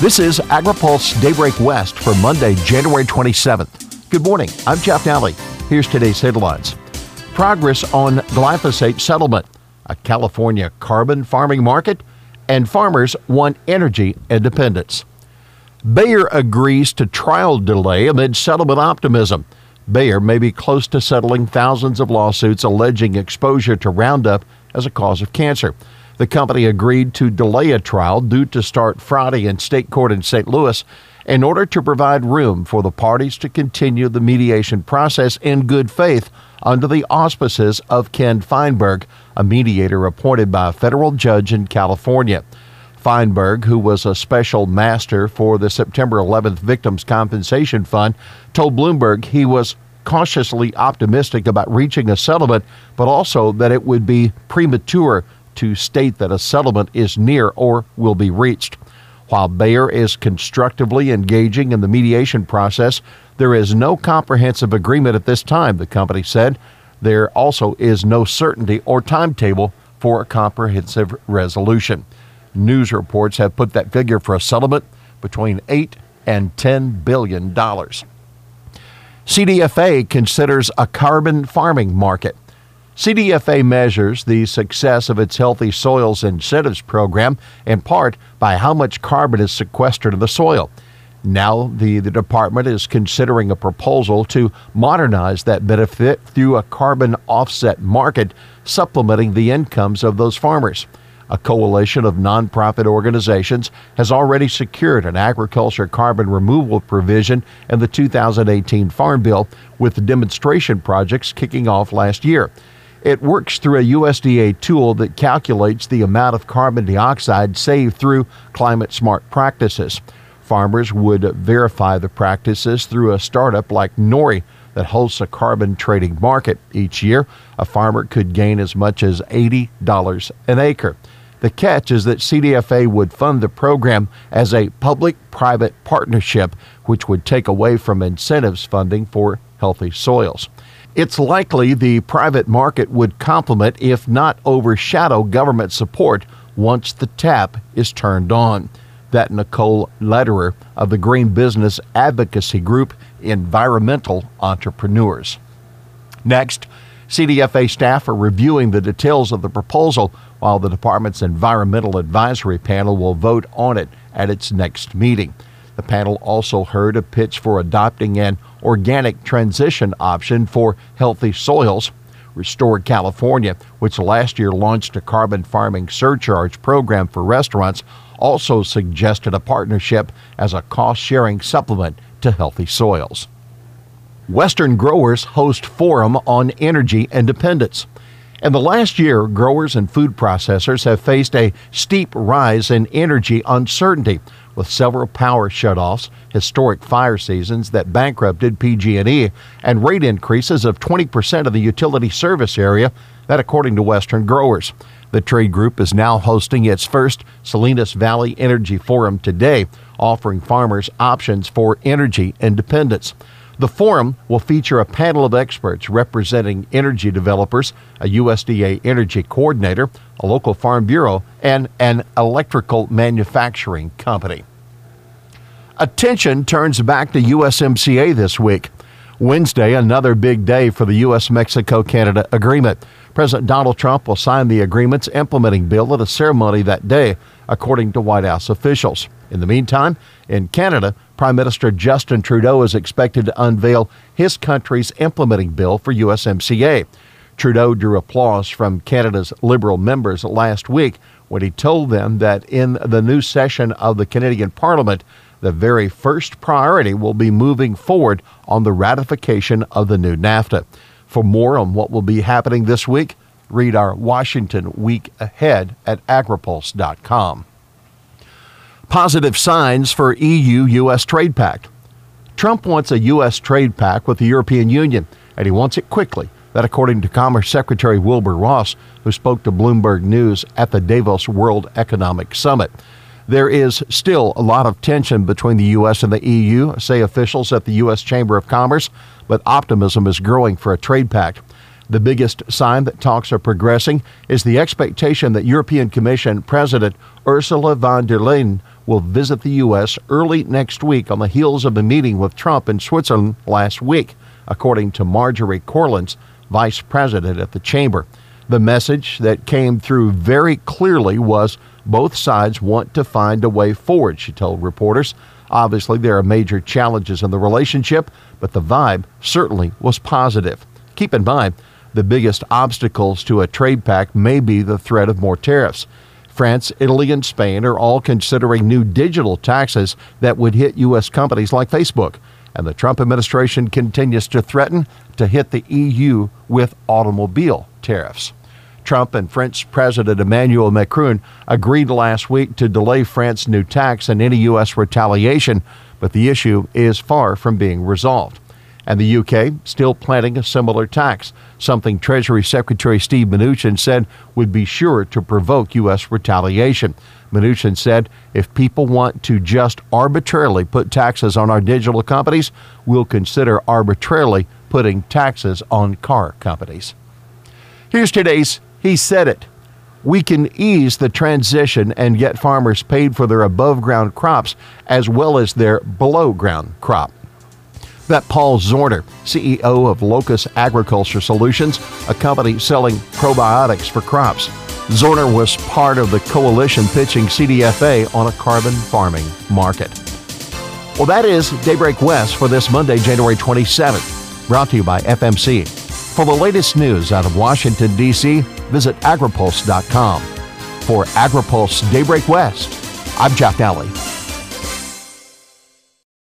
This is AgriPulse Daybreak West for Monday, January 27th. Good morning. I'm Jeff Nalley. Here's today's headlines. Progress on glyphosate settlement, a California carbon farming market, and farmers want energy independence. Bayer agrees to trial delay amid settlement optimism. Bayer may be close to settling thousands of lawsuits alleging exposure to Roundup as a cause of cancer. The company agreed to delay a trial due to start Friday in state court in St. Louis in order to provide room for the parties to continue the mediation process in good faith under the auspices of Ken Feinberg, a mediator appointed by a federal judge in California. Feinberg, who was a special master for the September 11th Victims Compensation Fund, told Bloomberg he was cautiously optimistic about reaching a settlement, but also that it would be premature to state that a settlement is near or will be reached. While Bayer is constructively engaging in the mediation process, there is no comprehensive agreement at this time, the company said. There also is no certainty or timetable for a comprehensive resolution. News reports have put that figure for a settlement between 8 and 10 billion dollars. CDFA considers a carbon farming market. CDFA measures the success of its Healthy Soils Incentives program in part by how much carbon is sequestered in the soil. Now, the, the department is considering a proposal to modernize that benefit through a carbon offset market, supplementing the incomes of those farmers a coalition of nonprofit organizations has already secured an agriculture carbon removal provision in the 2018 Farm Bill, with demonstration projects kicking off last year. It works through a USDA tool that calculates the amount of carbon dioxide saved through climate smart practices. Farmers would verify the practices through a startup like Nori that hosts a carbon trading market. Each year, a farmer could gain as much as $80 an acre. The catch is that CDFA would fund the program as a public private partnership, which would take away from incentives funding for healthy soils. It's likely the private market would complement, if not overshadow, government support once the tap is turned on. That Nicole Lederer of the Green Business Advocacy Group Environmental Entrepreneurs. Next, CDFA staff are reviewing the details of the proposal while the department's environmental advisory panel will vote on it at its next meeting. The panel also heard a pitch for adopting an organic transition option for healthy soils. Restore California, which last year launched a carbon farming surcharge program for restaurants, also suggested a partnership as a cost sharing supplement to healthy soils. Western growers host forum on energy independence. In the last year, growers and food processors have faced a steep rise in energy uncertainty with several power shutoffs, historic fire seasons that bankrupted PG&E, and rate increases of 20% of the utility service area, that according to Western growers. The trade group is now hosting its first Salinas Valley Energy Forum today, offering farmers options for energy independence. The forum will feature a panel of experts representing energy developers, a USDA energy coordinator, a local farm bureau, and an electrical manufacturing company. Attention turns back to USMCA this week. Wednesday, another big day for the U.S. Mexico Canada agreement. President Donald Trump will sign the agreement's implementing bill at a ceremony that day, according to White House officials. In the meantime, in Canada, Prime Minister Justin Trudeau is expected to unveil his country's implementing bill for USMCA. Trudeau drew applause from Canada's Liberal members last week when he told them that in the new session of the Canadian Parliament, the very first priority will be moving forward on the ratification of the new NAFTA. For more on what will be happening this week, read our Washington Week Ahead at agripulse.com. Positive signs for EU US trade pact. Trump wants a U.S. trade pact with the European Union, and he wants it quickly. That, according to Commerce Secretary Wilbur Ross, who spoke to Bloomberg News at the Davos World Economic Summit. There is still a lot of tension between the U.S. and the EU, say officials at the U.S. Chamber of Commerce, but optimism is growing for a trade pact. The biggest sign that talks are progressing is the expectation that European Commission President Ursula von der Leyen will visit the U.S. early next week on the heels of a meeting with Trump in Switzerland last week, according to Marjorie Chorlins, vice president at the chamber. The message that came through very clearly was both sides want to find a way forward, she told reporters. Obviously, there are major challenges in the relationship, but the vibe certainly was positive. Keep in mind, the biggest obstacles to a trade pact may be the threat of more tariffs. France, Italy, and Spain are all considering new digital taxes that would hit U.S. companies like Facebook. And the Trump administration continues to threaten to hit the EU with automobile tariffs. Trump and French President Emmanuel Macron agreed last week to delay France's new tax and any U.S. retaliation, but the issue is far from being resolved. And the UK still planning a similar tax, something Treasury Secretary Steve Mnuchin said would be sure to provoke U.S. retaliation. Mnuchin said, if people want to just arbitrarily put taxes on our digital companies, we'll consider arbitrarily putting taxes on car companies. Here's today's he said it. We can ease the transition and get farmers paid for their above ground crops as well as their below ground crop. That Paul Zorner, CEO of Locus Agriculture Solutions, a company selling probiotics for crops. Zorner was part of the coalition pitching CDFA on a carbon farming market. Well, that is Daybreak West for this Monday, January 27th, brought to you by FMC. For the latest news out of Washington, D.C., visit agripulse.com. For AgriPulse Daybreak West, I'm Jeff Nalley.